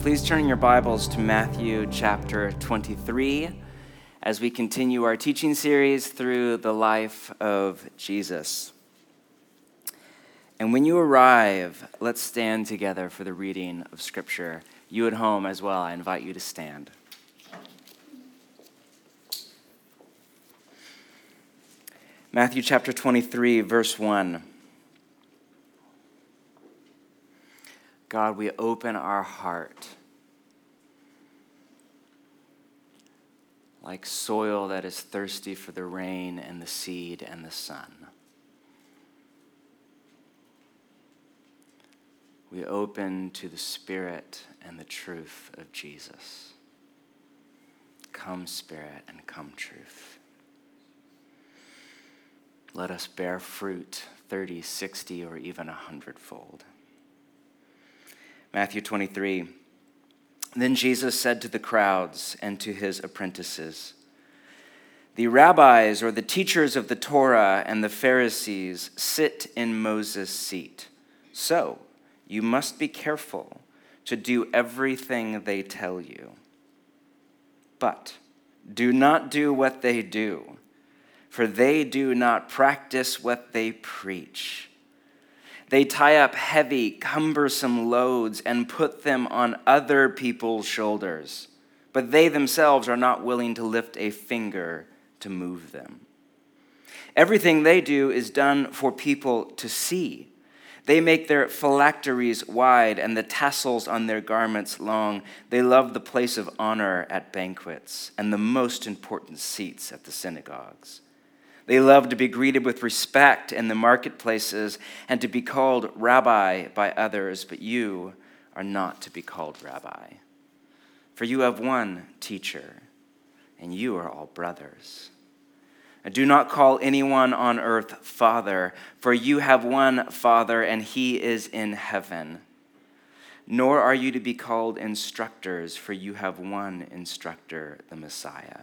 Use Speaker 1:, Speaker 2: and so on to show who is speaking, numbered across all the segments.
Speaker 1: Please turn your Bibles to Matthew chapter 23 as we continue our teaching series through the life of Jesus. And when you arrive, let's stand together for the reading of Scripture. You at home as well, I invite you to stand. Matthew chapter 23, verse 1. God, we open our heart like soil that is thirsty for the rain and the seed and the sun. We open to the Spirit and the truth of Jesus. Come, Spirit, and come, truth. Let us bear fruit 30, 60, or even a hundredfold. Matthew 23. Then Jesus said to the crowds and to his apprentices, The rabbis or the teachers of the Torah and the Pharisees sit in Moses' seat. So you must be careful to do everything they tell you. But do not do what they do, for they do not practice what they preach. They tie up heavy, cumbersome loads and put them on other people's shoulders, but they themselves are not willing to lift a finger to move them. Everything they do is done for people to see. They make their phylacteries wide and the tassels on their garments long. They love the place of honor at banquets and the most important seats at the synagogues. They love to be greeted with respect in the marketplaces and to be called rabbi by others, but you are not to be called rabbi. For you have one teacher, and you are all brothers. And do not call anyone on earth Father, for you have one Father, and he is in heaven. Nor are you to be called instructors, for you have one instructor, the Messiah.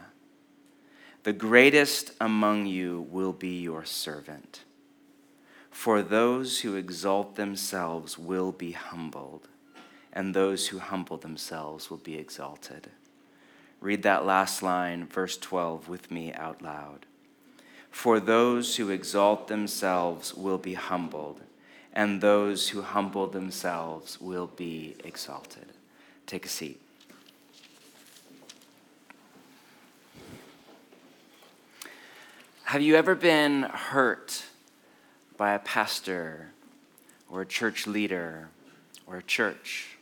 Speaker 1: The greatest among you will be your servant. For those who exalt themselves will be humbled, and those who humble themselves will be exalted. Read that last line, verse 12, with me out loud. For those who exalt themselves will be humbled, and those who humble themselves will be exalted. Take a seat. Have you ever been hurt by a pastor or a church leader or a church?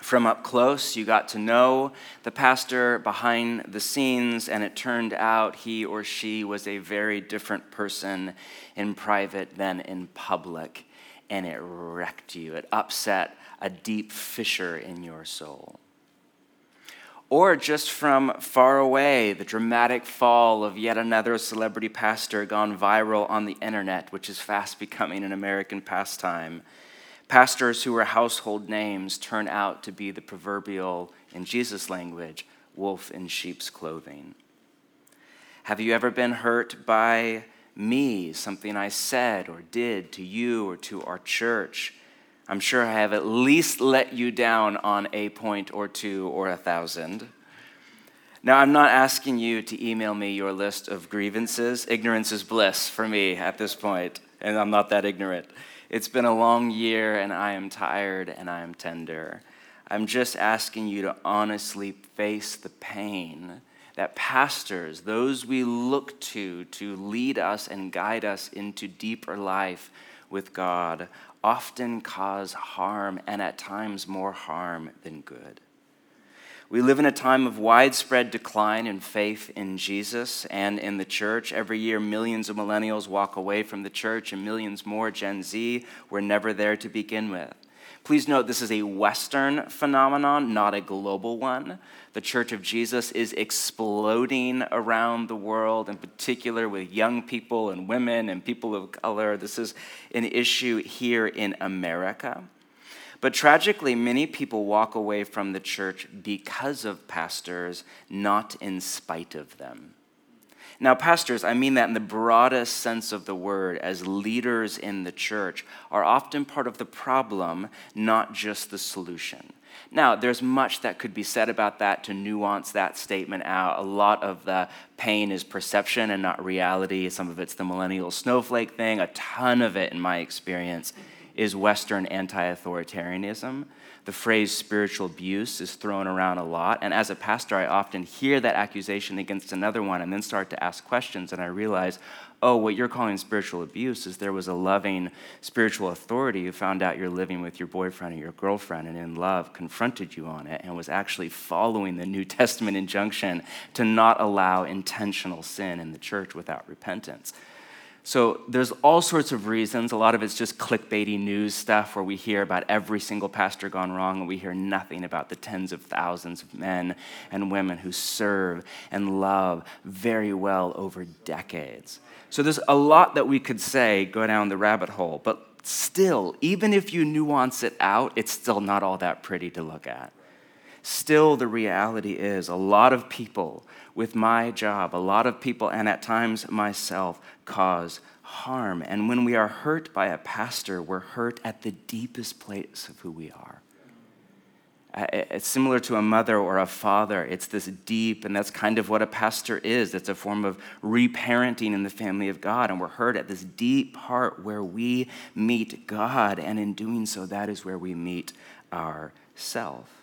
Speaker 1: From up close, you got to know the pastor behind the scenes, and it turned out he or she was a very different person in private than in public, and it wrecked you. It upset a deep fissure in your soul or just from far away, the dramatic fall of yet another celebrity pastor gone viral on the internet, which is fast becoming an American pastime. Pastors who were household names turn out to be the proverbial, in Jesus' language, wolf in sheep's clothing. Have you ever been hurt by me, something I said or did to you or to our church? I'm sure I have at least let you down on a point or two or a thousand. Now, I'm not asking you to email me your list of grievances. Ignorance is bliss for me at this point, and I'm not that ignorant. It's been a long year, and I am tired and I am tender. I'm just asking you to honestly face the pain that pastors, those we look to to lead us and guide us into deeper life with God, often cause harm and at times more harm than good. We live in a time of widespread decline in faith in Jesus and in the church. Every year, millions of millennials walk away from the church, and millions more Gen Z were never there to begin with. Please note this is a Western phenomenon, not a global one. The Church of Jesus is exploding around the world, in particular with young people and women and people of color. This is an issue here in America. But tragically, many people walk away from the church because of pastors, not in spite of them. Now, pastors, I mean that in the broadest sense of the word, as leaders in the church, are often part of the problem, not just the solution. Now, there's much that could be said about that to nuance that statement out. A lot of the pain is perception and not reality. Some of it's the millennial snowflake thing. A ton of it, in my experience, is Western anti authoritarianism. The phrase spiritual abuse is thrown around a lot. And as a pastor, I often hear that accusation against another one and then start to ask questions. And I realize, oh, what you're calling spiritual abuse is there was a loving spiritual authority who found out you're living with your boyfriend or your girlfriend and in love confronted you on it and was actually following the New Testament injunction to not allow intentional sin in the church without repentance. So there's all sorts of reasons. A lot of it's just clickbaity news stuff where we hear about every single pastor gone wrong and we hear nothing about the tens of thousands of men and women who serve and love very well over decades. So there's a lot that we could say, go down the rabbit hole, but still, even if you nuance it out, it's still not all that pretty to look at. Still, the reality is a lot of people with my job, a lot of people, and at times myself, cause harm. And when we are hurt by a pastor, we're hurt at the deepest place of who we are. Uh, it's similar to a mother or a father. It's this deep, and that's kind of what a pastor is. It's a form of reparenting in the family of God. And we're hurt at this deep heart where we meet God. And in doing so, that is where we meet ourself.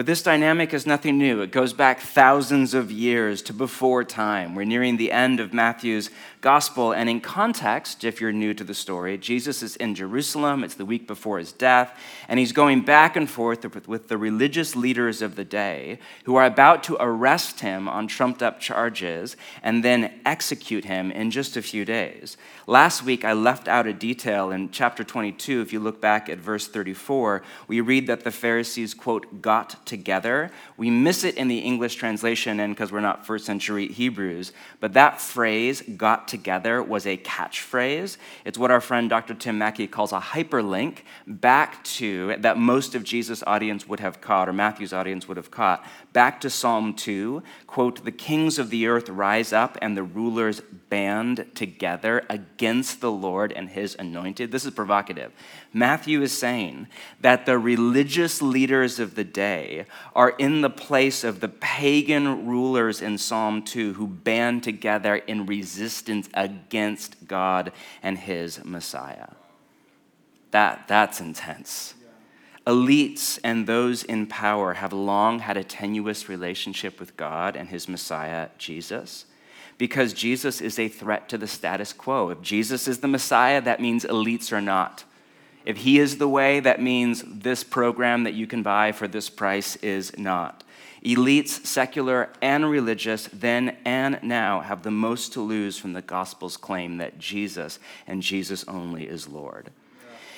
Speaker 1: But this dynamic is nothing new. It goes back thousands of years to before time. We're nearing the end of Matthew's gospel. And in context, if you're new to the story, Jesus is in Jerusalem. It's the week before his death. And he's going back and forth with the religious leaders of the day who are about to arrest him on trumped up charges and then execute him in just a few days. Last week, I left out a detail in chapter 22. If you look back at verse 34, we read that the Pharisees, quote, got together. We miss it in the English translation, and because we're not first century Hebrews, but that phrase, got together, was a catchphrase. It's what our friend Dr. Tim Mackie calls a hyperlink back to, that most of Jesus' audience would have caught, or Matthew's audience would have caught, back to Psalm 2, quote, the kings of the earth rise up and the rulers band together against the Lord and his anointed. This is provocative. Matthew is saying that the religious leaders of the day are in the place of the pagan rulers in Psalm 2 who band together in resistance against God and his Messiah. That, that's intense. Elites and those in power have long had a tenuous relationship with God and his Messiah, Jesus, because Jesus is a threat to the status quo. If Jesus is the Messiah, that means elites are not. If he is the way, that means this program that you can buy for this price is not. Elites, secular and religious, then and now, have the most to lose from the gospel's claim that Jesus and Jesus only is Lord.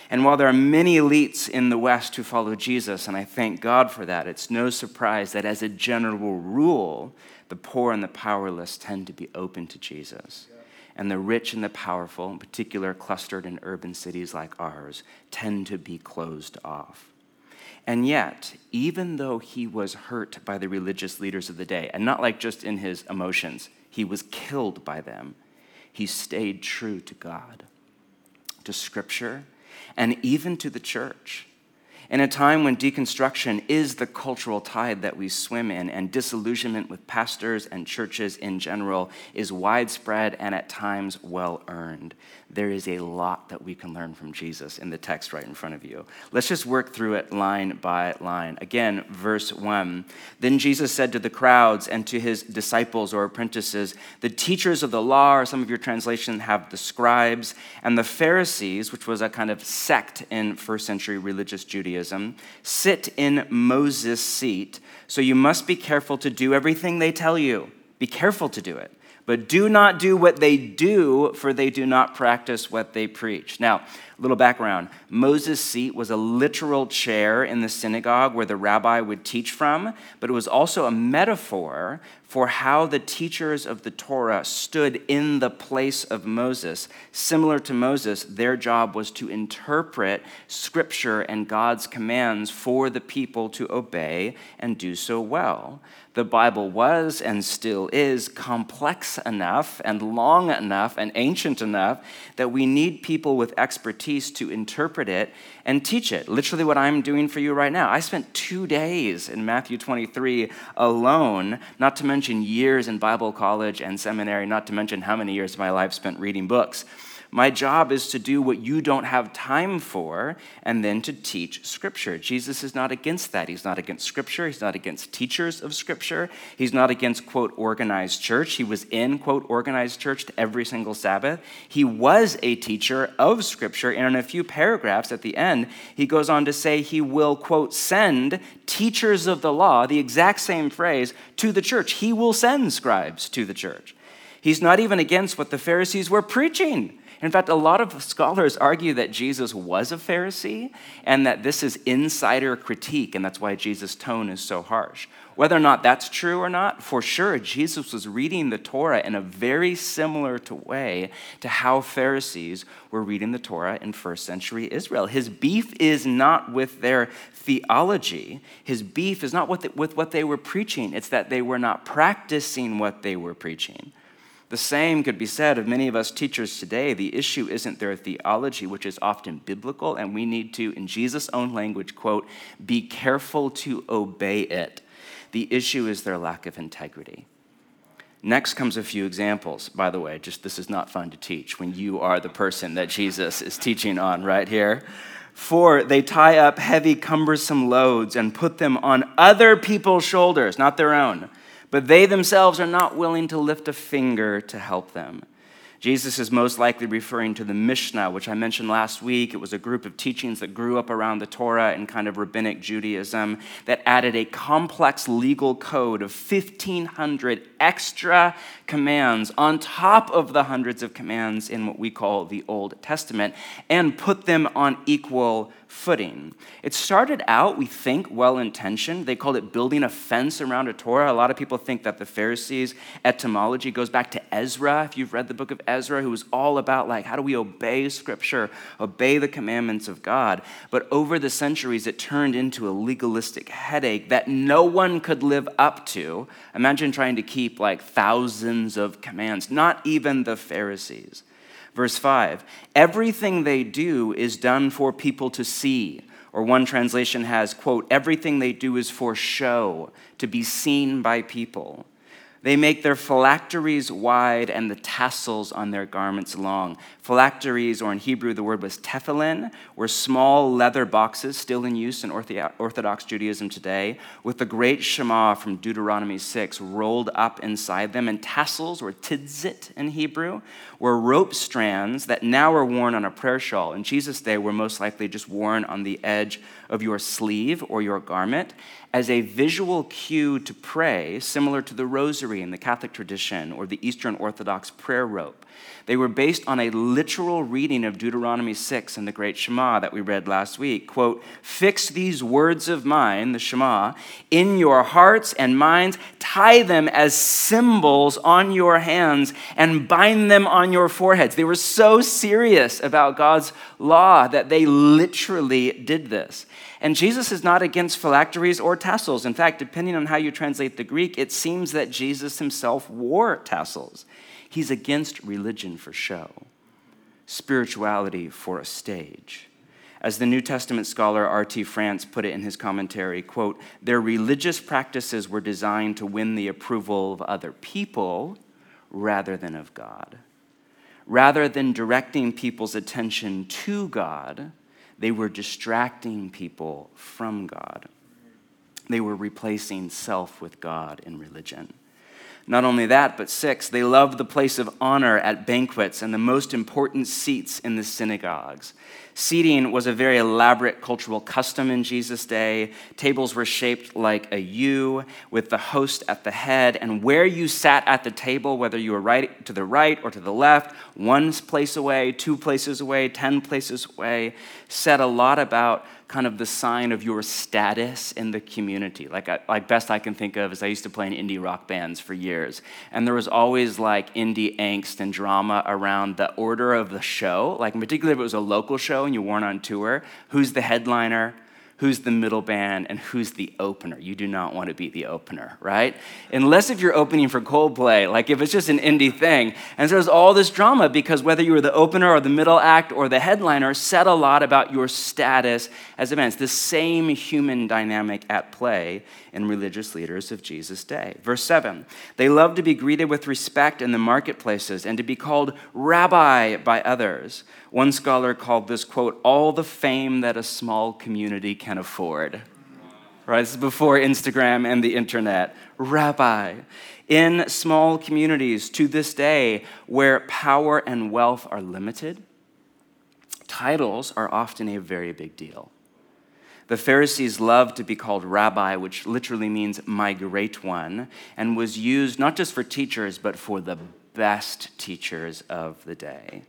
Speaker 1: And while there are many elites in the West who follow Jesus, and I thank God for that, it's no surprise that as a general rule, the poor and the powerless tend to be open to Jesus. And the rich and the powerful, in particular clustered in urban cities like ours, tend to be closed off. And yet, even though he was hurt by the religious leaders of the day, and not like just in his emotions, he was killed by them, he stayed true to God, to Scripture, and even to the church. In a time when deconstruction is the cultural tide that we swim in, and disillusionment with pastors and churches in general is widespread and at times well earned, there is a lot that we can learn from Jesus in the text right in front of you. Let's just work through it line by line. Again, verse 1. Then Jesus said to the crowds and to his disciples or apprentices, The teachers of the law, or some of your translations have the scribes, and the Pharisees, which was a kind of sect in first century religious Judaism, sit in Moses' seat. So you must be careful to do everything they tell you. Be careful to do it but do not do what they do, for they do not practice what they preach. Now, a little background Moses' seat was a literal chair in the synagogue where the rabbi would teach from, but it was also a metaphor for how the teachers of the Torah stood in the place of Moses. Similar to Moses, their job was to interpret scripture and God's commands for the people to obey and do so well. The Bible was and still is complex enough and long enough and ancient enough that we need people with expertise to interpret it and teach it. Literally, what I'm doing for you right now. I spent two days in Matthew 23 alone, not to mention years in Bible college and seminary, not to mention how many years of my life spent reading books. My job is to do what you don't have time for and then to teach Scripture. Jesus is not against that. He's not against Scripture. He's not against teachers of Scripture. He's not against, quote, organized church. He was in, quote, organized church every single Sabbath. He was a teacher of Scripture. And in a few paragraphs at the end, he goes on to say he will, quote, send teachers of the law, the exact same phrase, to the church. He will send scribes to the church. He's not even against what the Pharisees were preaching. In fact, a lot of scholars argue that Jesus was a Pharisee and that this is insider critique, and that's why Jesus' tone is so harsh. Whether or not that's true or not, for sure, Jesus was reading the Torah in a very similar to way to how Pharisees were reading the Torah in first century Israel. His beef is not with their theology, his beef is not with, with what they were preaching, it's that they were not practicing what they were preaching. The same could be said of many of us teachers today. The issue isn't their theology, which is often biblical, and we need to, in Jesus' own language, quote, be careful to obey it. The issue is their lack of integrity. Next comes a few examples. By the way, just this is not fun to teach when you are the person that Jesus is teaching on right here. For they tie up heavy, cumbersome loads and put them on other people's shoulders, not their own but they themselves are not willing to lift a finger to help them. Jesus is most likely referring to the Mishnah, which I mentioned last week. It was a group of teachings that grew up around the Torah and kind of rabbinic Judaism that added a complex legal code of 1,500 extra commands on top of the hundreds of commands in what we call the Old Testament and put them on equal footing. It started out, we think, well intentioned. They called it building a fence around a Torah. A lot of people think that the Pharisees' etymology goes back to Ezra, if you've read the book of Ezra, who was all about like, how do we obey Scripture, obey the commandments of God? But over the centuries, it turned into a legalistic headache that no one could live up to. Imagine trying to keep like thousands of commands, not even the Pharisees. Verse 5 Everything they do is done for people to see. Or one translation has, quote, everything they do is for show, to be seen by people. They make their phylacteries wide and the tassels on their garments long. Phylacteries, or in Hebrew, the word was tefillin, were small leather boxes still in use in Orthodox Judaism today, with the great Shema from Deuteronomy 6 rolled up inside them. And tassels, or tzitzit in Hebrew, were rope strands that now are worn on a prayer shawl. In Jesus' day, were most likely just worn on the edge of your sleeve or your garment as a visual cue to pray, similar to the rosary in the Catholic tradition or the Eastern Orthodox prayer rope. They were based on a literal reading of Deuteronomy 6 and the Great Shema that we read last week. Quote, Fix these words of mine, the Shema, in your hearts and minds, tie them as symbols on your hands, and bind them on your foreheads. They were so serious about God's law that they literally did this. And Jesus is not against phylacteries or tassels. In fact, depending on how you translate the Greek, it seems that Jesus himself wore tassels. He's against religion for show, spirituality for a stage. As the New Testament scholar R.T. France put it in his commentary, quote, their religious practices were designed to win the approval of other people rather than of God. Rather than directing people's attention to God, they were distracting people from God. They were replacing self with God in religion. Not only that, but six, they loved the place of honor at banquets and the most important seats in the synagogues. Seating was a very elaborate cultural custom in Jesus' day. Tables were shaped like a U with the host at the head, and where you sat at the table, whether you were right to the right or to the left, one place away, two places away, ten places away, said a lot about kind of the sign of your status in the community. Like, I, like best I can think of is I used to play in indie rock bands for years, and there was always like indie angst and drama around the order of the show. Like, particularly if it was a local show and you weren't on tour, who's the headliner? Who's the middle band and who's the opener. You do not want to be the opener, right? Unless if you're opening for Coldplay, like if it's just an indie thing. And so there's all this drama because whether you were the opener or the middle act or the headliner said a lot about your status as a. It's the same human dynamic at play in religious leaders of Jesus' day. Verse 7 They love to be greeted with respect in the marketplaces and to be called rabbi by others. One scholar called this, quote, all the fame that a small community can afford. Right? This is before Instagram and the internet. Rabbi. In small communities to this day, where power and wealth are limited, titles are often a very big deal. The Pharisees loved to be called rabbi, which literally means my great one, and was used not just for teachers, but for the best teachers of the day.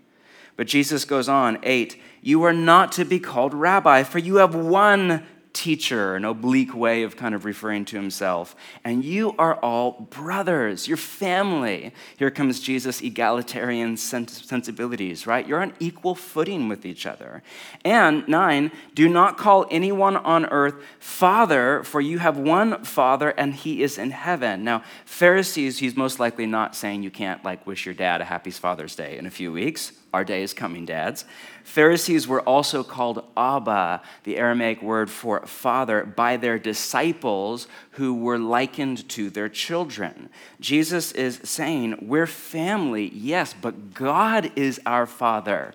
Speaker 1: But Jesus goes on, 8, you are not to be called rabbi, for you have one teacher, an oblique way of kind of referring to himself. And you are all brothers, your family. Here comes Jesus' egalitarian sensibilities, right? You're on equal footing with each other. And nine, do not call anyone on earth father, for you have one father and he is in heaven. Now, Pharisees, he's most likely not saying you can't like wish your dad a happy Father's Day in a few weeks. Our day is coming, dads. Pharisees were also called Abba, the Aramaic word for father, by their disciples who were likened to their children. Jesus is saying, We're family, yes, but God is our father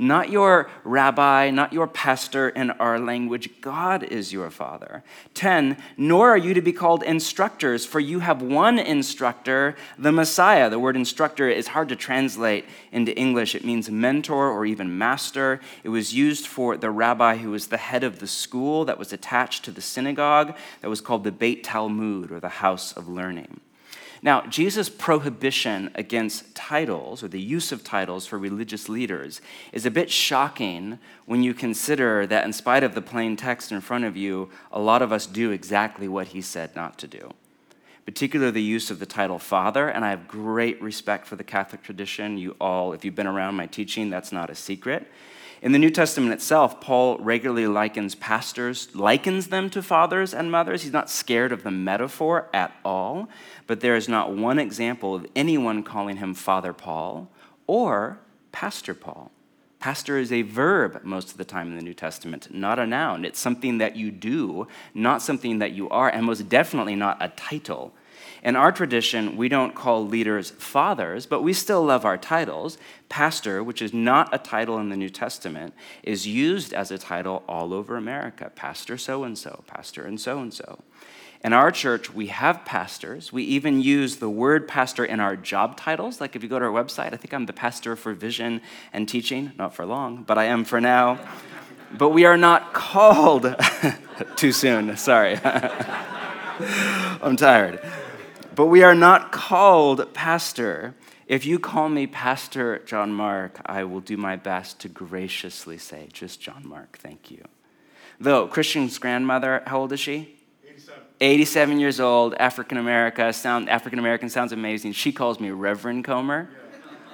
Speaker 1: not your rabbi, not your pastor in our language. God is your father. 10, nor are you to be called instructors, for you have one instructor, the Messiah. The word instructor is hard to translate into English. It means mentor or even master. It was used for the rabbi who was the head of the school that was attached to the synagogue that was called the Beit Talmud or the house of learning. Now, Jesus' prohibition against titles or the use of titles for religious leaders is a bit shocking when you consider that, in spite of the plain text in front of you, a lot of us do exactly what he said not to do. Particularly the use of the title Father, and I have great respect for the Catholic tradition. You all, if you've been around my teaching, that's not a secret. In the New Testament itself, Paul regularly likens pastors, likens them to fathers and mothers. He's not scared of the metaphor at all, but there is not one example of anyone calling him Father Paul or Pastor Paul. Pastor is a verb most of the time in the New Testament, not a noun. It's something that you do, not something that you are, and most definitely not a title. In our tradition, we don't call leaders fathers, but we still love our titles. Pastor, which is not a title in the New Testament, is used as a title all over America. Pastor so and so, pastor and so and so. In our church, we have pastors. We even use the word pastor in our job titles. Like if you go to our website, I think I'm the pastor for vision and teaching. Not for long, but I am for now. But we are not called too soon. Sorry. I'm tired. But we are not called pastor. If you call me Pastor John Mark, I will do my best to graciously say, just John Mark, thank you. Though, Christian's grandmother, how old is she? 87. 87 years old, African American, sound African American sounds amazing. She calls me Reverend Comer.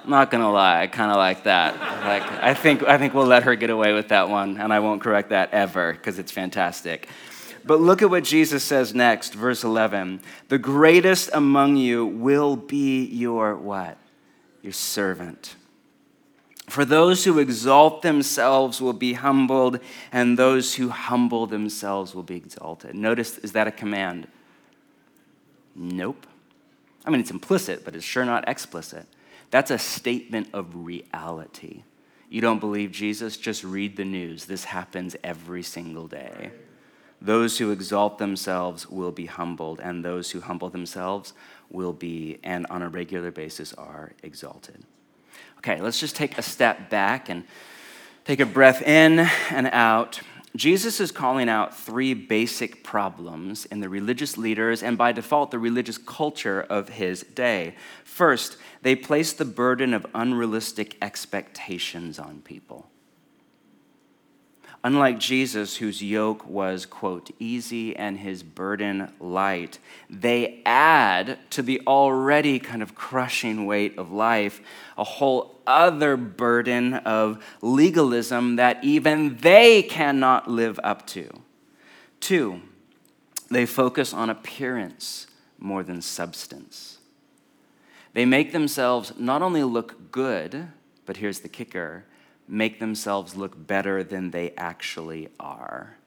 Speaker 1: I'm not gonna lie, I kind of like that. Like, I think I think we'll let her get away with that one, and I won't correct that ever because it's fantastic. But look at what Jesus says next, verse 11. The greatest among you will be your what? Your servant. For those who exalt themselves will be humbled, and those who humble themselves will be exalted. Notice, is that a command? Nope. I mean, it's implicit, but it's sure not explicit. That's a statement of reality. You don't believe Jesus? Just read the news. This happens every single day. Those who exalt themselves will be humbled, and those who humble themselves will be, and on a regular basis, are exalted. Okay, let's just take a step back and take a breath in and out. Jesus is calling out three basic problems in the religious leaders and by default the religious culture of his day. First, they place the burden of unrealistic expectations on people. Unlike Jesus, whose yoke was, quote, easy and his burden light, they add to the already kind of crushing weight of life a whole other burden of legalism that even they cannot live up to. Two, they focus on appearance more than substance. They make themselves not only look good, but here's the kicker make themselves look better than they actually are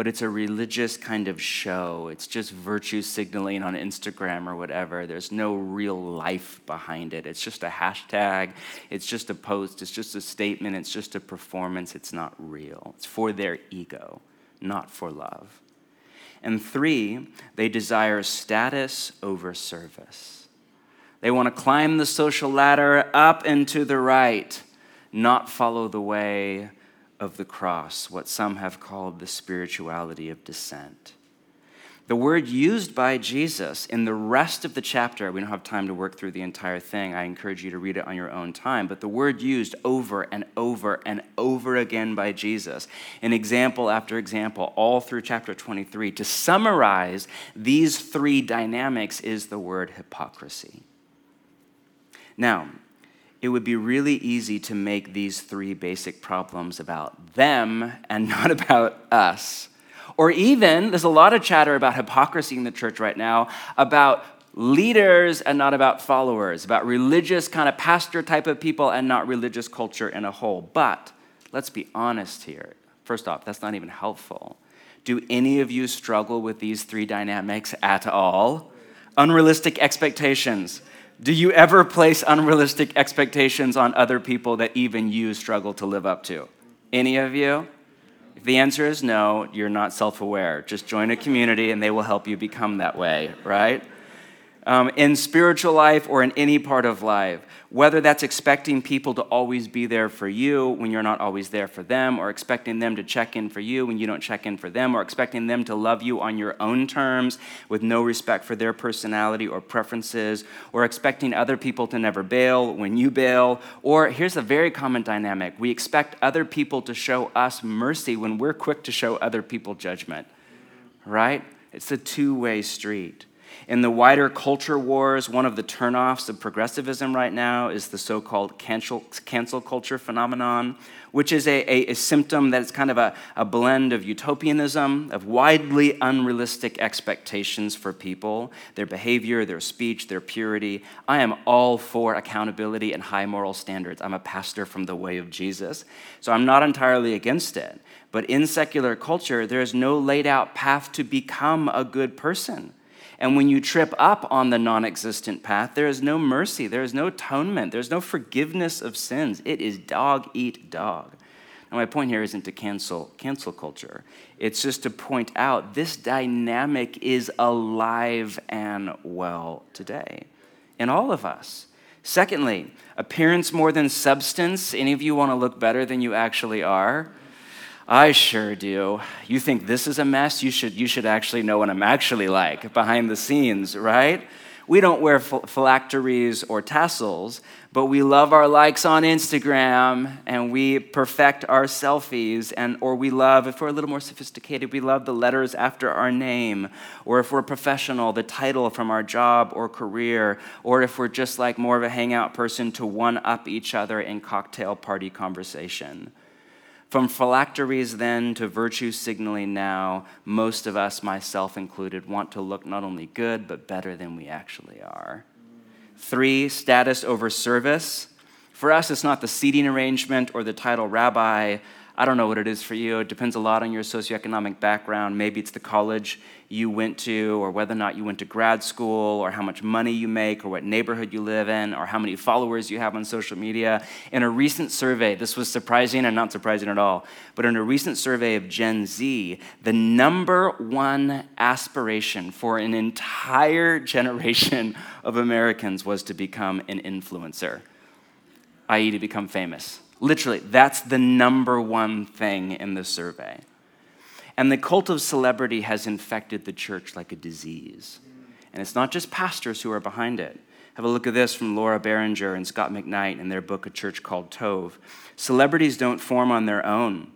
Speaker 1: but it's a religious kind of show. It's just virtue signaling on Instagram or whatever. There's no real life behind it. It's just a hashtag, it's just a post, it's just a statement, it's just a performance. It's not real. It's for their ego, not for love. And three, they desire status over service. They want to climb the social ladder up and to the right, not follow the way of the cross, what some have called the spirituality of descent. The word used by Jesus in the rest of the chapter, we don't have time to work through the entire thing. I encourage you to read it on your own time. But the word used over and over and over again by Jesus, in example after example, all through chapter 23, to summarize these three dynamics is the word hypocrisy. Now, it would be really easy to make these three basic problems about them and not about us. Or even, there's a lot of chatter about hypocrisy in the church right now, about leaders and not about followers, about religious kind of pastor type of people and not religious culture in a whole. But let's be honest here. First off, that's not even helpful. Do any of you struggle with these three dynamics at all? Unrealistic expectations do you ever place unrealistic expectations on other people that even you struggle to live up to? Any of you? If the answer is no, you're not self aware. Just join a community and they will help you become that way, right? Um, in spiritual life or in any part of life, whether that's expecting people to always be there for you when you're not always there for them, or expecting them to check in for you when you don't check in for them, or expecting them to love you on your own terms with no respect for their personality or preferences, or expecting other people to never bail when you bail, or here's a very common dynamic we expect other people to show us mercy when we're quick to show other people judgment, right? It's a two way street. In the wider culture wars, one of the turnoffs of progressivism right now is the so called cancel, cancel culture phenomenon, which is a, a, a symptom that's kind of a, a blend of utopianism, of widely unrealistic expectations for people, their behavior, their speech, their purity. I am all for accountability and high moral standards. I'm a pastor from the way of Jesus, so I'm not entirely against it. But in secular culture, there is no laid out path to become a good person. And when you trip up on the non existent path, there is no mercy, there is no atonement, there's no forgiveness of sins. It is dog eat dog. Now, my point here isn't to cancel cancel culture. It's just to point out this dynamic is alive and well today in all of us. Secondly, appearance more than substance. Any of you want to look better than you actually are? I sure do. You think this is a mess? You should, you should actually know what I'm actually like behind the scenes, right? We don't wear phylacteries or tassels, but we love our likes on Instagram and we perfect our selfies and or we love if we're a little more sophisticated, we love the letters after our name, or if we're professional, the title from our job or career, or if we're just like more of a hangout person to one up each other in cocktail party conversation. From phylacteries then to virtue signaling now, most of us, myself included, want to look not only good, but better than we actually are. Three, status over service. For us, it's not the seating arrangement or the title rabbi. I don't know what it is for you. It depends a lot on your socioeconomic background. Maybe it's the college you went to, or whether or not you went to grad school, or how much money you make, or what neighborhood you live in, or how many followers you have on social media. In a recent survey, this was surprising and not surprising at all, but in a recent survey of Gen Z, the number one aspiration for an entire generation of Americans was to become an influencer, i.e., to become famous. Literally, that's the number one thing in the survey. And the cult of celebrity has infected the church like a disease. And it's not just pastors who are behind it. Have a look at this from Laura Barringer and Scot McKnight in their book, A Church Called Tove. Celebrities don't form on their own.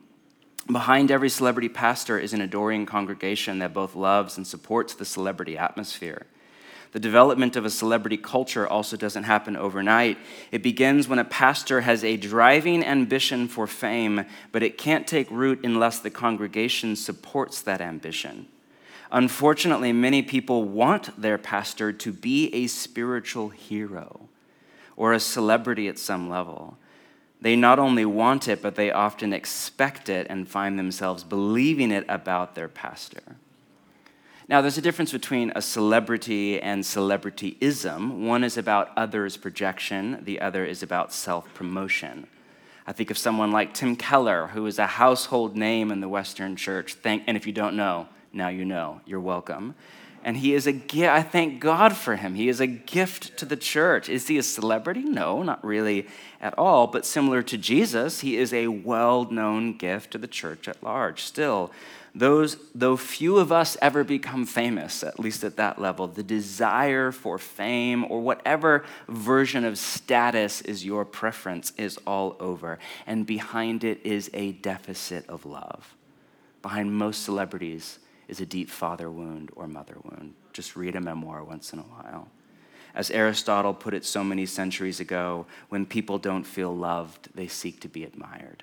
Speaker 1: Behind every celebrity pastor is an adoring congregation that both loves and supports the celebrity atmosphere. The development of a celebrity culture also doesn't happen overnight. It begins when a pastor has a driving ambition for fame, but it can't take root unless the congregation supports that ambition. Unfortunately, many people want their pastor to be a spiritual hero or a celebrity at some level. They not only want it, but they often expect it and find themselves believing it about their pastor. Now, there's a difference between a celebrity and celebrityism. One is about others' projection, the other is about self promotion. I think of someone like Tim Keller, who is a household name in the Western church. Thank, and if you don't know, now you know. You're welcome. And he is a gift. I thank God for him. He is a gift to the church. Is he a celebrity? No, not really at all. But similar to Jesus, he is a well known gift to the church at large. Still, those, though few of us ever become famous, at least at that level, the desire for fame or whatever version of status is your preference is all over. And behind it is a deficit of love. Behind most celebrities is a deep father wound or mother wound. Just read a memoir once in a while. As Aristotle put it so many centuries ago, when people don't feel loved, they seek to be admired.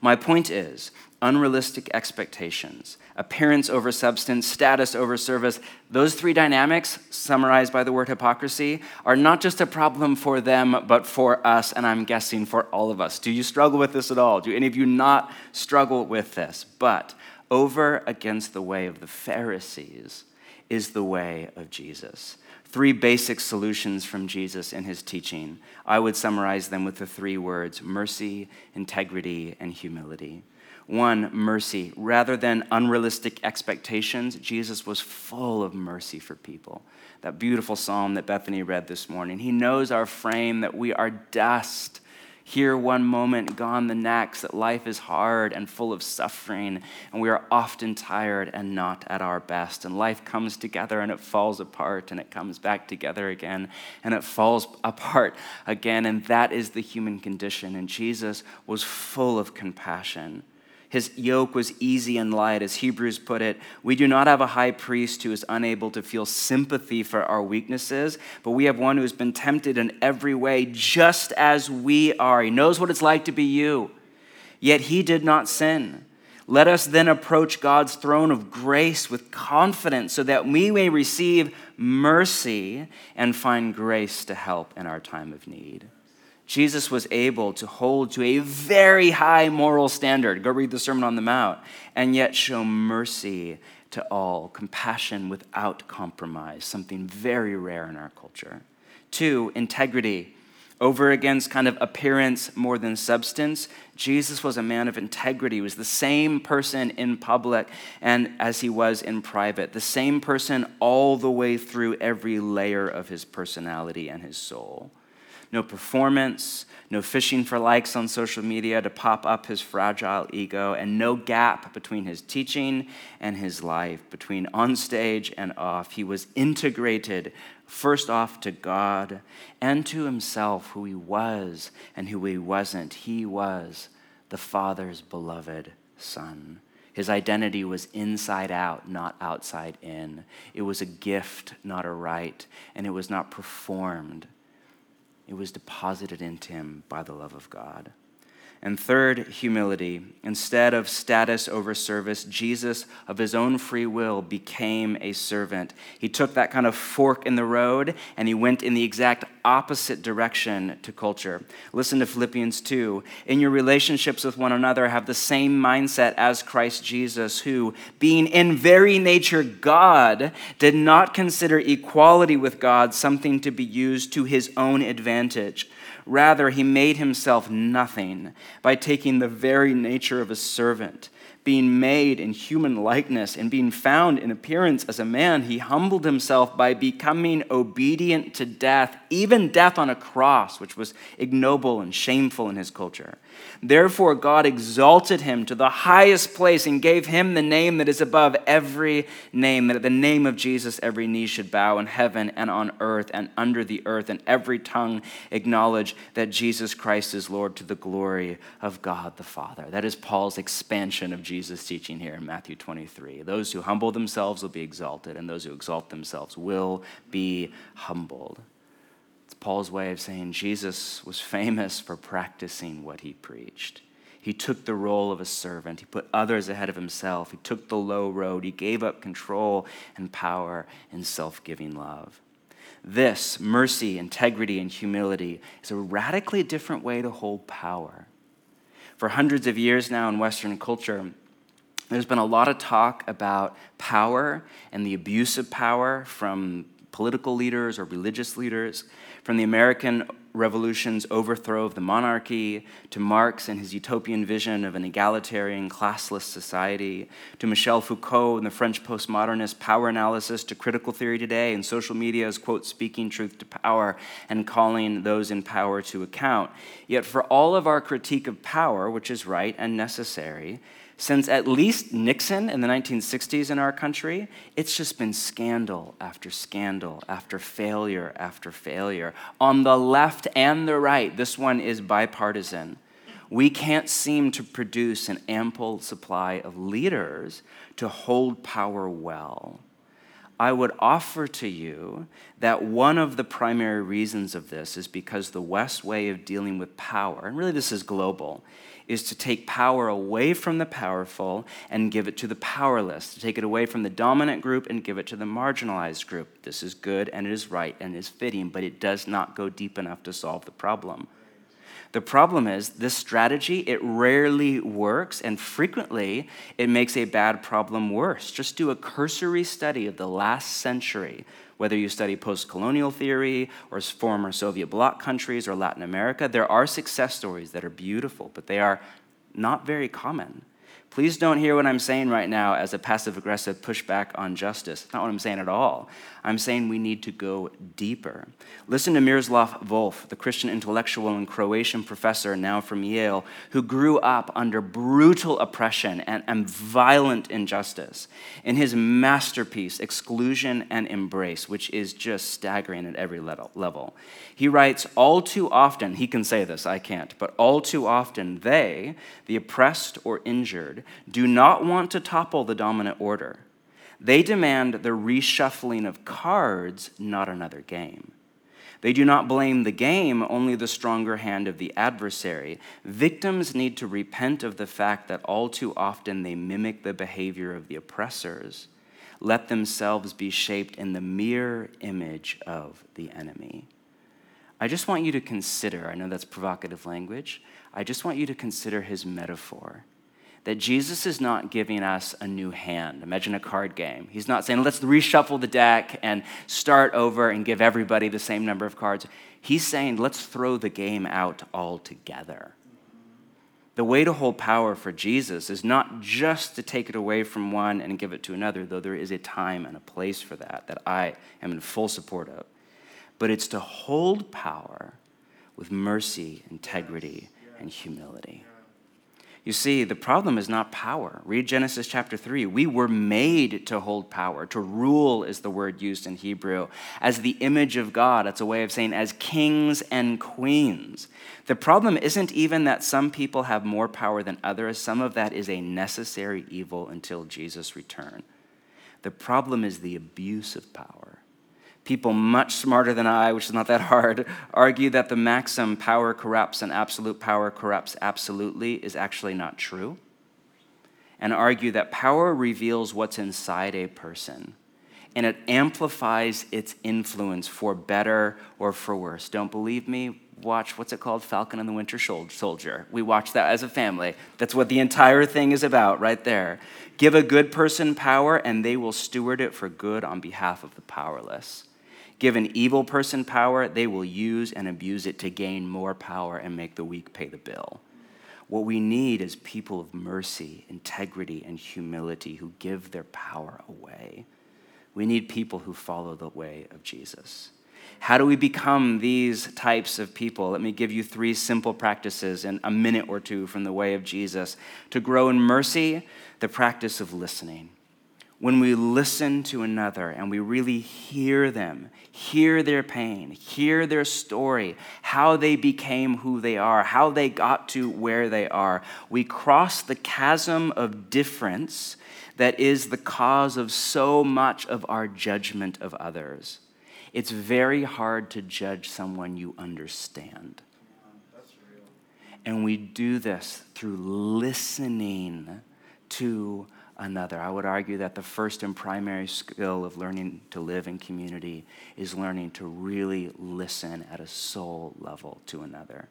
Speaker 1: My point is unrealistic expectations, appearance over substance, status over service, those three dynamics, summarized by the word hypocrisy, are not just a problem for them, but for us, and I'm guessing for all of us. Do you struggle with this at all? Do any of you not struggle with this? But over against the way of the Pharisees is the way of Jesus three basic solutions from Jesus in his teaching. I would summarize them with the three words mercy, integrity, and humility. One, mercy. Rather than unrealistic expectations, Jesus was full of mercy for people. That beautiful psalm that Bethany read this morning. He knows our frame, that we are dust here one moment, gone the next, that life is hard and full of suffering, and we are often tired and not at our best. And life comes together and it falls apart, and it comes back together again, and it falls apart again. And that is the human condition. And Jesus was full of compassion. His yoke was easy and light, as Hebrews put it. We do not have a high priest who is unable to feel sympathy for our weaknesses, but we have one who has been tempted in every way, just as we are. He knows what it's like to be you, yet he did not sin. Let us then approach God's throne of grace with confidence so that we may receive mercy and find grace to help in our time of need. Jesus was able to hold to a very high moral standard. Go read the Sermon on the Mount, and yet show mercy to all, compassion without compromise, something very rare in our culture. Two, integrity. Over against kind of appearance more than substance, Jesus was a man of integrity. He was the same person in public and as he was in private, the same person all the way through every layer of his personality and his soul no performance, no fishing for likes on social media to pop up his fragile ego, and no gap between his teaching and his life, between on stage and off. He was integrated first off to God and to himself, who he was and who he wasn't. He was the Father's beloved Son. His identity was inside out, not outside in. It was a gift, not a right, and it was not performed it was deposited into him by the love of God. And third, humility. Instead of status over service, Jesus, of his own free will, became a servant. He took that kind of fork in the road and he went in the exact opposite direction to culture. Listen to Philippians 2. In your relationships with one another, have the same mindset as Christ Jesus, who, being in very nature God, did not consider equality with God something to be used to his own advantage. Rather, he made himself nothing by taking the very nature of a servant. Being made in human likeness and being found in appearance as a man, he humbled himself by becoming obedient to death, even death on a cross, which was ignoble and shameful in his culture. Therefore, God exalted him to the highest place and gave him the name that is above every name, that at the name of Jesus every knee should bow in heaven and on earth and under the earth, and every tongue acknowledge that Jesus Christ is Lord to the glory of God the Father. That is Paul's expansion of Jesus' teaching here in Matthew 23. Those who humble themselves will be exalted, and those who exalt themselves will be humbled. Paul's way of saying Jesus was famous for practicing what he preached. He took the role of a servant. He put others ahead of himself. He took the low road. He gave up control and power in self giving love. This, mercy, integrity, and humility, is a radically different way to hold power. For hundreds of years now in Western culture, there's been a lot of talk about power and the abuse of power from political leaders or religious leaders, from the American Revolution's overthrow of the monarchy, to Marx and his utopian vision of an egalitarian, classless society, to Michel Foucault and the French postmodernist power analysis, to critical theory today and social media's, quote, speaking truth to power and calling those in power to account. Yet, for all of our critique of power, which is right and necessary, since at least Nixon in the 1960s in our country, it's just been scandal after scandal after failure after failure. On the left and the right, this one is bipartisan. We can't seem to produce an ample supply of leaders to hold power well. I would offer to you that one of the primary reasons of this is because the West way of dealing with power, and really this is global, is to take power away from the powerful and give it to the powerless, to take it away from the dominant group and give it to the marginalized group. This is good and it is right and it is fitting, but it does not go deep enough to solve the problem. The problem is this strategy, it rarely works, and frequently it makes a bad problem worse. Just do a cursory study of the last century whether you study post colonial theory or former Soviet bloc countries or Latin America, there are success stories that are beautiful, but they are not very common. Please don't hear what I'm saying right now as a passive aggressive pushback on justice. Not what I'm saying at all. I'm saying we need to go deeper. Listen to Miroslav Volf, the Christian intellectual and Croatian professor now from Yale, who grew up under brutal oppression and, and violent injustice. In his masterpiece, Exclusion and Embrace, which is just staggering at every level, he writes, All too often, he can say this, I can't, but all too often, they, the oppressed or injured, do not want to topple the dominant order. They demand the reshuffling of cards, not another game. They do not blame the game, only the stronger hand of the adversary. Victims need to repent of the fact that all too often they mimic the behavior of the oppressors. Let themselves be shaped in the mere image of the enemy. I just want you to consider, I know that's provocative language, I just want you to consider his metaphor that Jesus is not giving us a new hand. Imagine a card game. He's not saying, let's reshuffle the deck and start over and give everybody the same number of cards. He's saying, let's throw the game out altogether. The way to hold power for Jesus is not just to take it away from one and give it to another, though there is a time and a place for that, that I am in full support of. But it's to hold power with mercy, integrity, and humility. You see, the problem is not power. Read Genesis chapter 3. We were made to hold power. To rule is the word used in Hebrew. As the image of God, that's a way of saying as kings and queens. The problem isn't even that some people have more power than others, some of that is a necessary evil until Jesus' return. The problem is the abuse of power people much smarter than I, which is not that hard, argue that the maxim power corrupts and absolute power corrupts absolutely is actually not true, and argue that power reveals what's inside a person and it amplifies its influence for better or for worse. Don't believe me? Watch what's it called? Falcon and the Winter Soldier. We watch that as a family. That's what the entire thing is about, right there. Give a good person power, and they will steward it for good on behalf of the powerless. Give an evil person power, they will use and abuse it to gain more power and make the weak pay the bill. What we need is people of mercy, integrity, and humility who give their power away. We need people who follow the way of Jesus. How do we become these types of people? Let me give you three simple practices in a minute or two from the way of Jesus. To grow in mercy, the practice of listening. When we listen to another and we really hear them, hear their pain, hear their story, how they became who they are, how they got to where they are, we cross the chasm of difference that is the cause of so much of our judgment of others. It's very hard to judge someone you understand. And we do this through listening to another. I would argue that the first and primary skill of learning to live in community is learning to really listen at a soul level to another.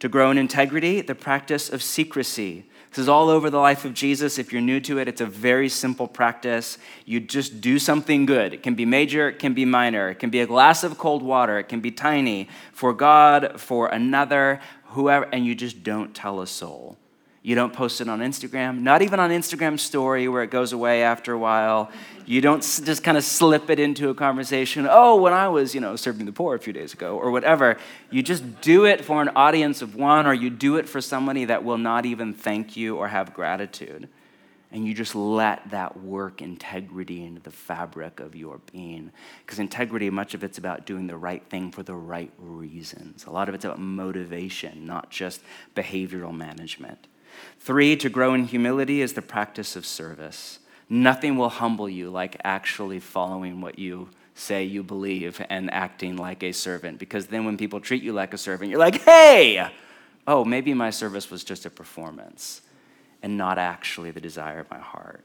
Speaker 1: To grow in integrity, the practice of secrecy. This is all over the life of Jesus. If you're new to it, it's a very simple practice. You just do something good. It can be major, it can be minor. It can be a glass of cold water, it can be tiny for God, for another, whoever, and you just don't tell a soul. You don't post it on Instagram, not even on Instagram story where it goes away after a while. You don't just kind of slip it into a conversation. Oh, when I was, you know, serving the poor a few days ago or whatever. You just do it for an audience of one or you do it for somebody that will not even thank you or have gratitude. And you just let that work integrity into the fabric of your being. Because integrity, much of it's about doing the right thing for the right reasons. A lot of it's about motivation, not just behavioral management. Three, to grow in humility is the practice of service. Nothing will humble you like actually following what you say you believe and acting like a servant. Because then when people treat you like a servant, you're like, hey, oh, maybe my service was just a performance and not actually the desire of my heart.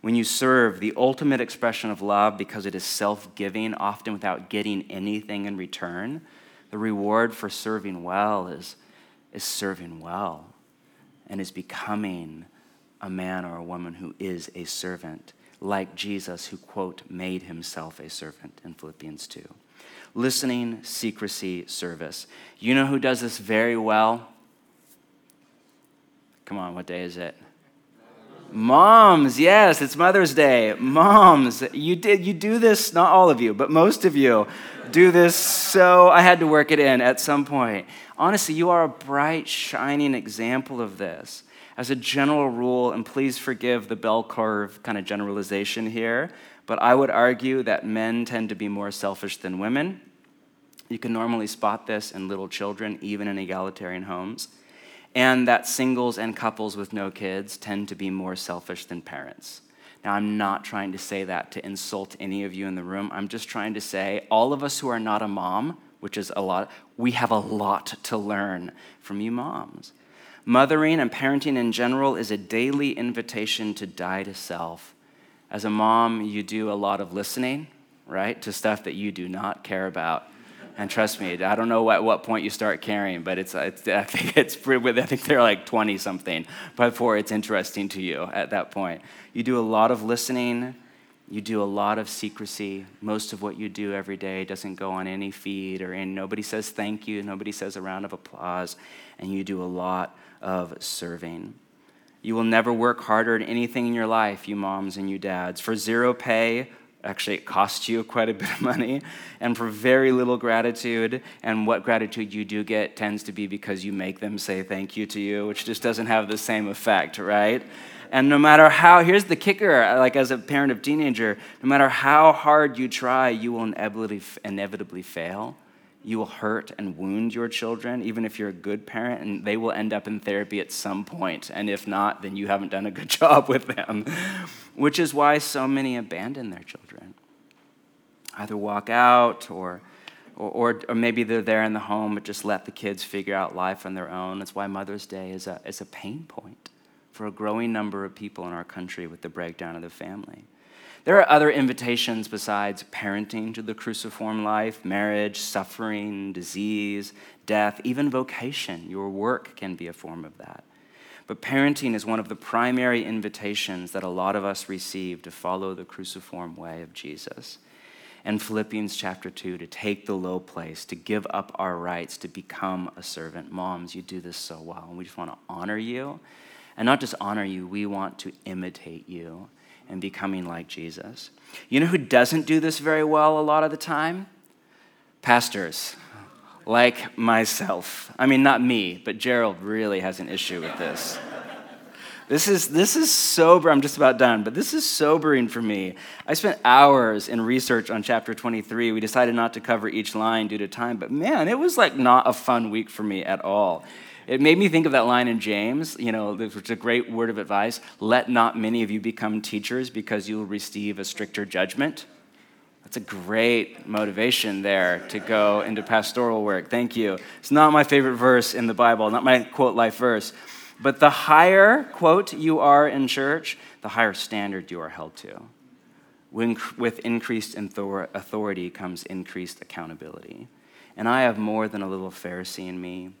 Speaker 1: When you serve, the ultimate expression of love, because it is self giving, often without getting anything in return, the reward for serving well is, is serving well and is becoming a man or a woman who is a servant, like Jesus, who, quote, made himself a servant in Philippians 2. Listening, secrecy, service. You know who does this very well? Come on, what day is it? Moms, yes, it's Mother's Day. Moms, you did you do this, not all of you, but most of you do this so I had to work it in at some point. Honestly, you are a bright, shining example of this. As a general rule, and please forgive the bell curve kind of generalization here, but I would argue that men tend to be more selfish than women. You can normally spot this in little children, even in egalitarian homes and that singles and couples with no kids tend to be more selfish than parents. Now, I'm not trying to say that to insult any of you in the room. I'm just trying to say all of us who are not a mom, which is a lot, we have a lot to learn from you moms. Mothering and parenting in general is a daily invitation to die to self. As a mom, you do a lot of listening, right, to stuff that you do not care about. And trust me, I don't know at what point you start caring, but it's, it's I think it's I think they're like 20 something before it's interesting to you at that point. You do a lot of listening, you do a lot of secrecy. Most of what you do every day doesn't go on any feed or in nobody says thank you, nobody says a round of applause, and you do a lot of serving. You will never work harder at anything in your life, you moms and you dads, for zero pay Actually, it costs you quite a bit of money and for very little gratitude. And what gratitude you do get tends to be because you make them say thank you to you, which just doesn't have the same effect, right? And no matter how, here's the kicker like as a parent of teenager, no matter how hard you try, you will inevitably, inevitably fail you will hurt and wound your children, even if you're a good parent, and they will end up in therapy at some point. And if not, then you haven't done a good job with them, which is why so many abandon their children. Either walk out or, or, or, maybe they're there in the home, but just let the kids figure out life on their own. That's why Mother's Day is a, is a pain point for a growing number of people in our country with the breakdown of the family. There are other invitations besides parenting to the cruciform life marriage, suffering, disease, death, even vocation. Your work can be a form of that. But parenting is one of the primary invitations that a lot of us receive to follow the cruciform way of Jesus. And Philippians chapter 2, to take the low place, to give up our rights, to become a servant. Moms, you do this so well, and we just want to honor you. And not just honor you, we want to imitate you and becoming like Jesus. You know who doesn't do this very well a lot of the time? Pastors, like myself. I mean, not me, but Gerald really has an issue with this.
Speaker 2: This is, this is sober. I'm just about done, but this is sobering for me. I spent hours in research on chapter 23. We decided not to cover each line due to time, but man, it was like not a fun week for me at all. It made me think of that line in James, you know, which is a great word of advice let not many of you become teachers because you will receive a stricter judgment. That's a great motivation there to go into pastoral work. Thank you. It's not my favorite verse in the Bible, not my quote life verse. But the higher, quote, you are in church, the higher standard you are held to. With increased authority comes increased accountability. And I have more than a little Pharisee in me.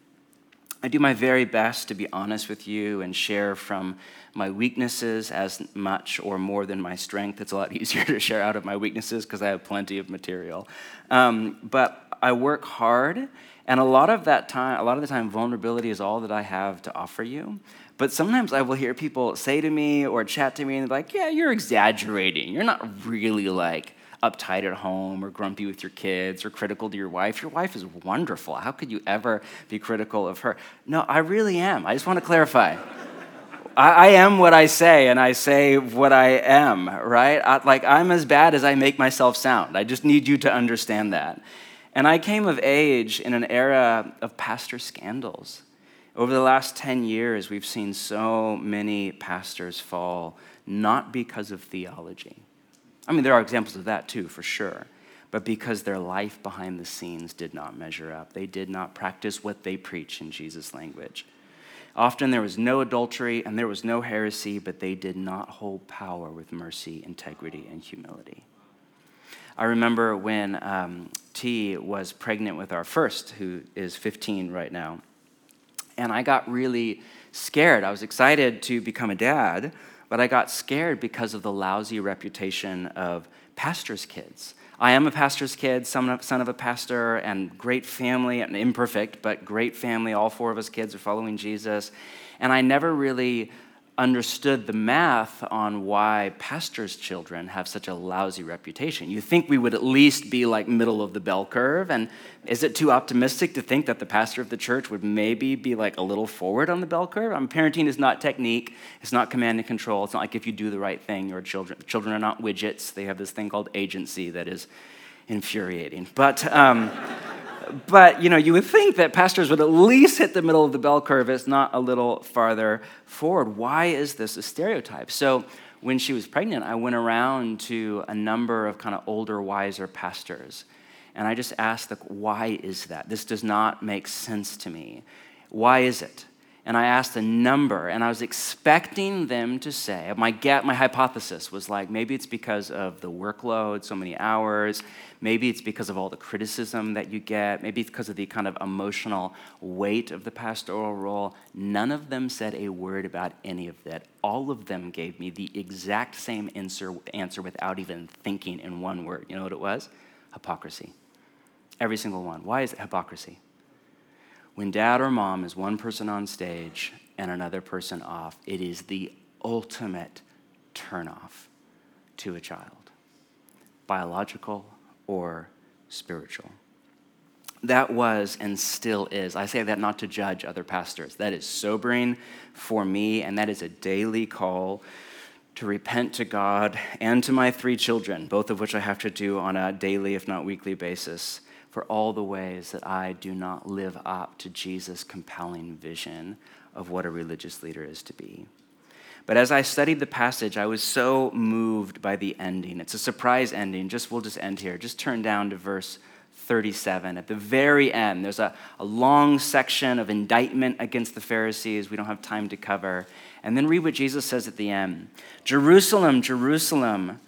Speaker 2: I do my very best to be honest with you and share from my weaknesses as much or more than my strength. It's a lot easier to share out of my weaknesses because I have plenty of material. Um, but I work hard and a lot of that time, a lot of the time, vulnerability is all that I have to offer you. But sometimes I will hear people say to me or chat to me and they're like, yeah, you're exaggerating. You're not really like uptight at home or grumpy with your kids or critical to your wife. Your wife is wonderful. How could you ever be critical of her? No, I really am. I just want to clarify. I, am what I say, and I say what I am, right? I, like, I'm as bad as I make myself sound. I just need you to understand that. And I came of age in an era of pastor scandals. Over the last 10 years, we've seen so many pastors fall, not because of theology. I mean, there are examples of that too, for sure, but because their life behind the scenes did not measure up. They did not practice what they preach in Jesus' language. Often there was no adultery and there was no heresy, but they did not hold power with mercy, integrity, and humility. I remember when um, T was pregnant with our first, who is 15 right now. And I got really scared. I was excited to become a dad, but I got scared because of the lousy reputation of pastors' kids. I am a pastor's kid, son of, a pastor, and great family, and imperfect, but great family. All four of us kids are following Jesus. And I never really understood the math on why pastors' children have such a lousy reputation. You think we would at least be like middle of the bell curve, and is it too optimistic to think that the pastor of the church would maybe be like a little forward on the bell curve? I mean, parenting is not technique, it's not command and control. It's not like if you do the right thing, your children children are not widgets. They have this thing called agency that is infuriating. But um, but you know, you would think that pastors would at least hit the middle of the bell curve, if not a little farther forward. Why is this a stereotype? So when she was pregnant, I went around to a number of kind of older, wiser pastors. And I just asked, like, why is that? This does not make sense to me. Why is it? And I asked a number, and I was expecting them to say, my, get, my hypothesis was like, maybe it's because of the workload, so many hours, maybe it's because of all the criticism that you get, maybe it's because of the kind of emotional weight of the pastoral role. None of them said a word about any of that. All of them gave me the exact same answer, answer without even thinking in one word. You know what it was? Hypocrisy. Every single one. Why is it hypocrisy? When dad or mom is one person on stage and another person off, it is the ultimate turnoff to a child, biological or spiritual. That was and still is. I say that not to judge other pastors. That is sobering for me, and that is a daily call to repent to God and to my three children, both of which I have to do on a daily, if not weekly basis for all the ways that I do not live up to Jesus' compelling vision of what a religious leader is to be. But as I studied the passage, I was so moved by the ending. It's a surprise ending. Just we'll just end here. Just turn down to verse 37. At the very end, there's a, a long section of indictment against the Pharisees we don't have time to cover. And then read what Jesus says at the end Jerusalem, Jerusalem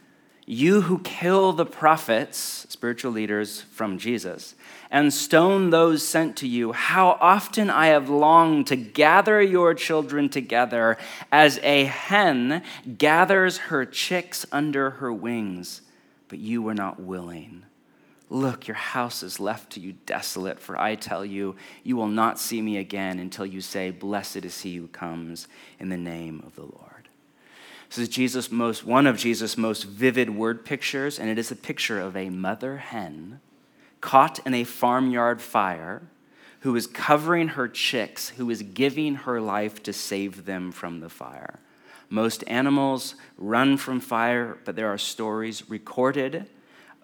Speaker 2: you who kill the prophets, spiritual leaders from Jesus, and stone those sent to you, how often I have longed to gather your children together as a hen gathers her chicks under her wings, but you were not willing. Look, your house is left to you desolate, for I tell you, you will not see me again until you say, Blessed is he who comes in the name of the Lord. This is Jesus most, one of Jesus' most vivid word pictures, and it is a picture of a mother hen caught in a farmyard fire who is covering her chicks, who is giving her life to save them from the fire. Most animals run from fire, but there are stories recorded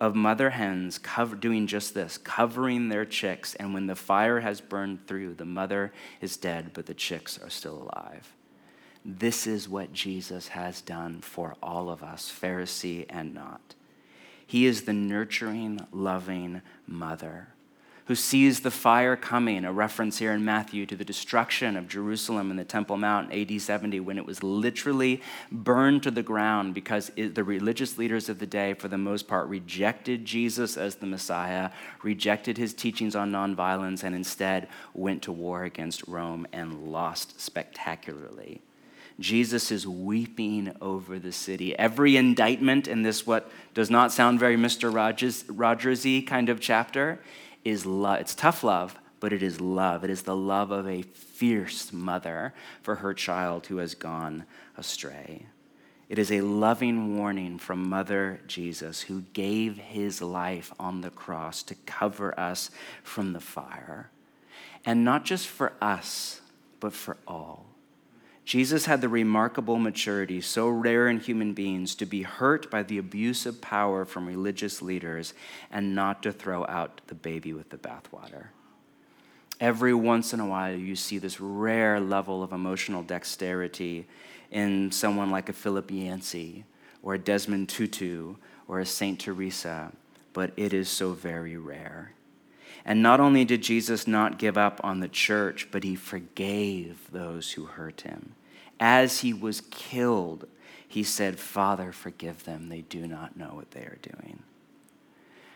Speaker 2: of mother hens cover, doing just this, covering their chicks. And when the fire has burned through, the mother is dead, but the chicks are still alive. This is what Jesus has done for all of us, Pharisee and not. He is the nurturing, loving mother who sees the fire coming, a reference here in Matthew to the destruction of Jerusalem and the Temple Mount in AD 70 when it was literally burned to the ground because it, the religious leaders of the day, for the most part, rejected Jesus as the Messiah, rejected his teachings on nonviolence, and instead went to war against Rome and lost spectacularly. Jesus is weeping over the city. Every indictment in this, what does not sound very Mr. Rogers, Rogersy kind of chapter, is love. It's tough love, but it is love. It is the love of a fierce mother for her child who has gone astray. It is a loving warning from Mother Jesus, who gave his life on the cross to cover us from the fire. And not just for us, but for all. Jesus had the remarkable maturity, so rare in human beings, to be hurt by the abuse of power from religious leaders and not to throw out the baby with the bathwater. Every once in a while, you see this rare level of emotional dexterity in someone like a Philip Yancey or a Desmond Tutu or a Saint Teresa, but it is so very rare. And not only did Jesus not give up on the church, but he forgave those who hurt him. As he was killed, he said, Father, forgive them. They do not know what they are doing.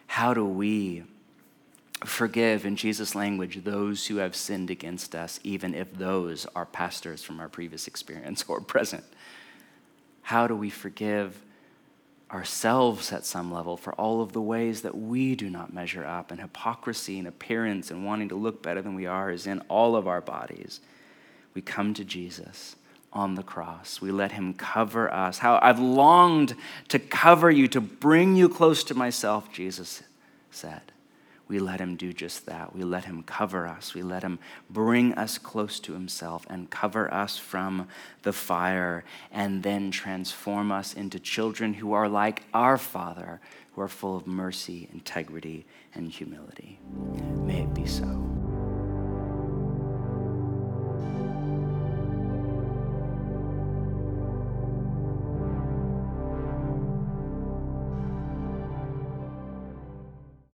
Speaker 2: How do we forgive, in Jesus' language, those who have sinned against us, even if those are pastors from our previous experience or present? How do we forgive ourselves at some level for all of the ways that we do not measure up, and hypocrisy and appearance and wanting to look better than we are is in all of our bodies. We come to Jesus on the cross. We let him cover us. How I've longed to cover you, to bring you close to myself, Jesus said we let him do just that. We let him cover us. We let him bring us close to himself and cover us from the fire and then transform us into children who are like our Father, who are full of mercy, integrity, and humility. May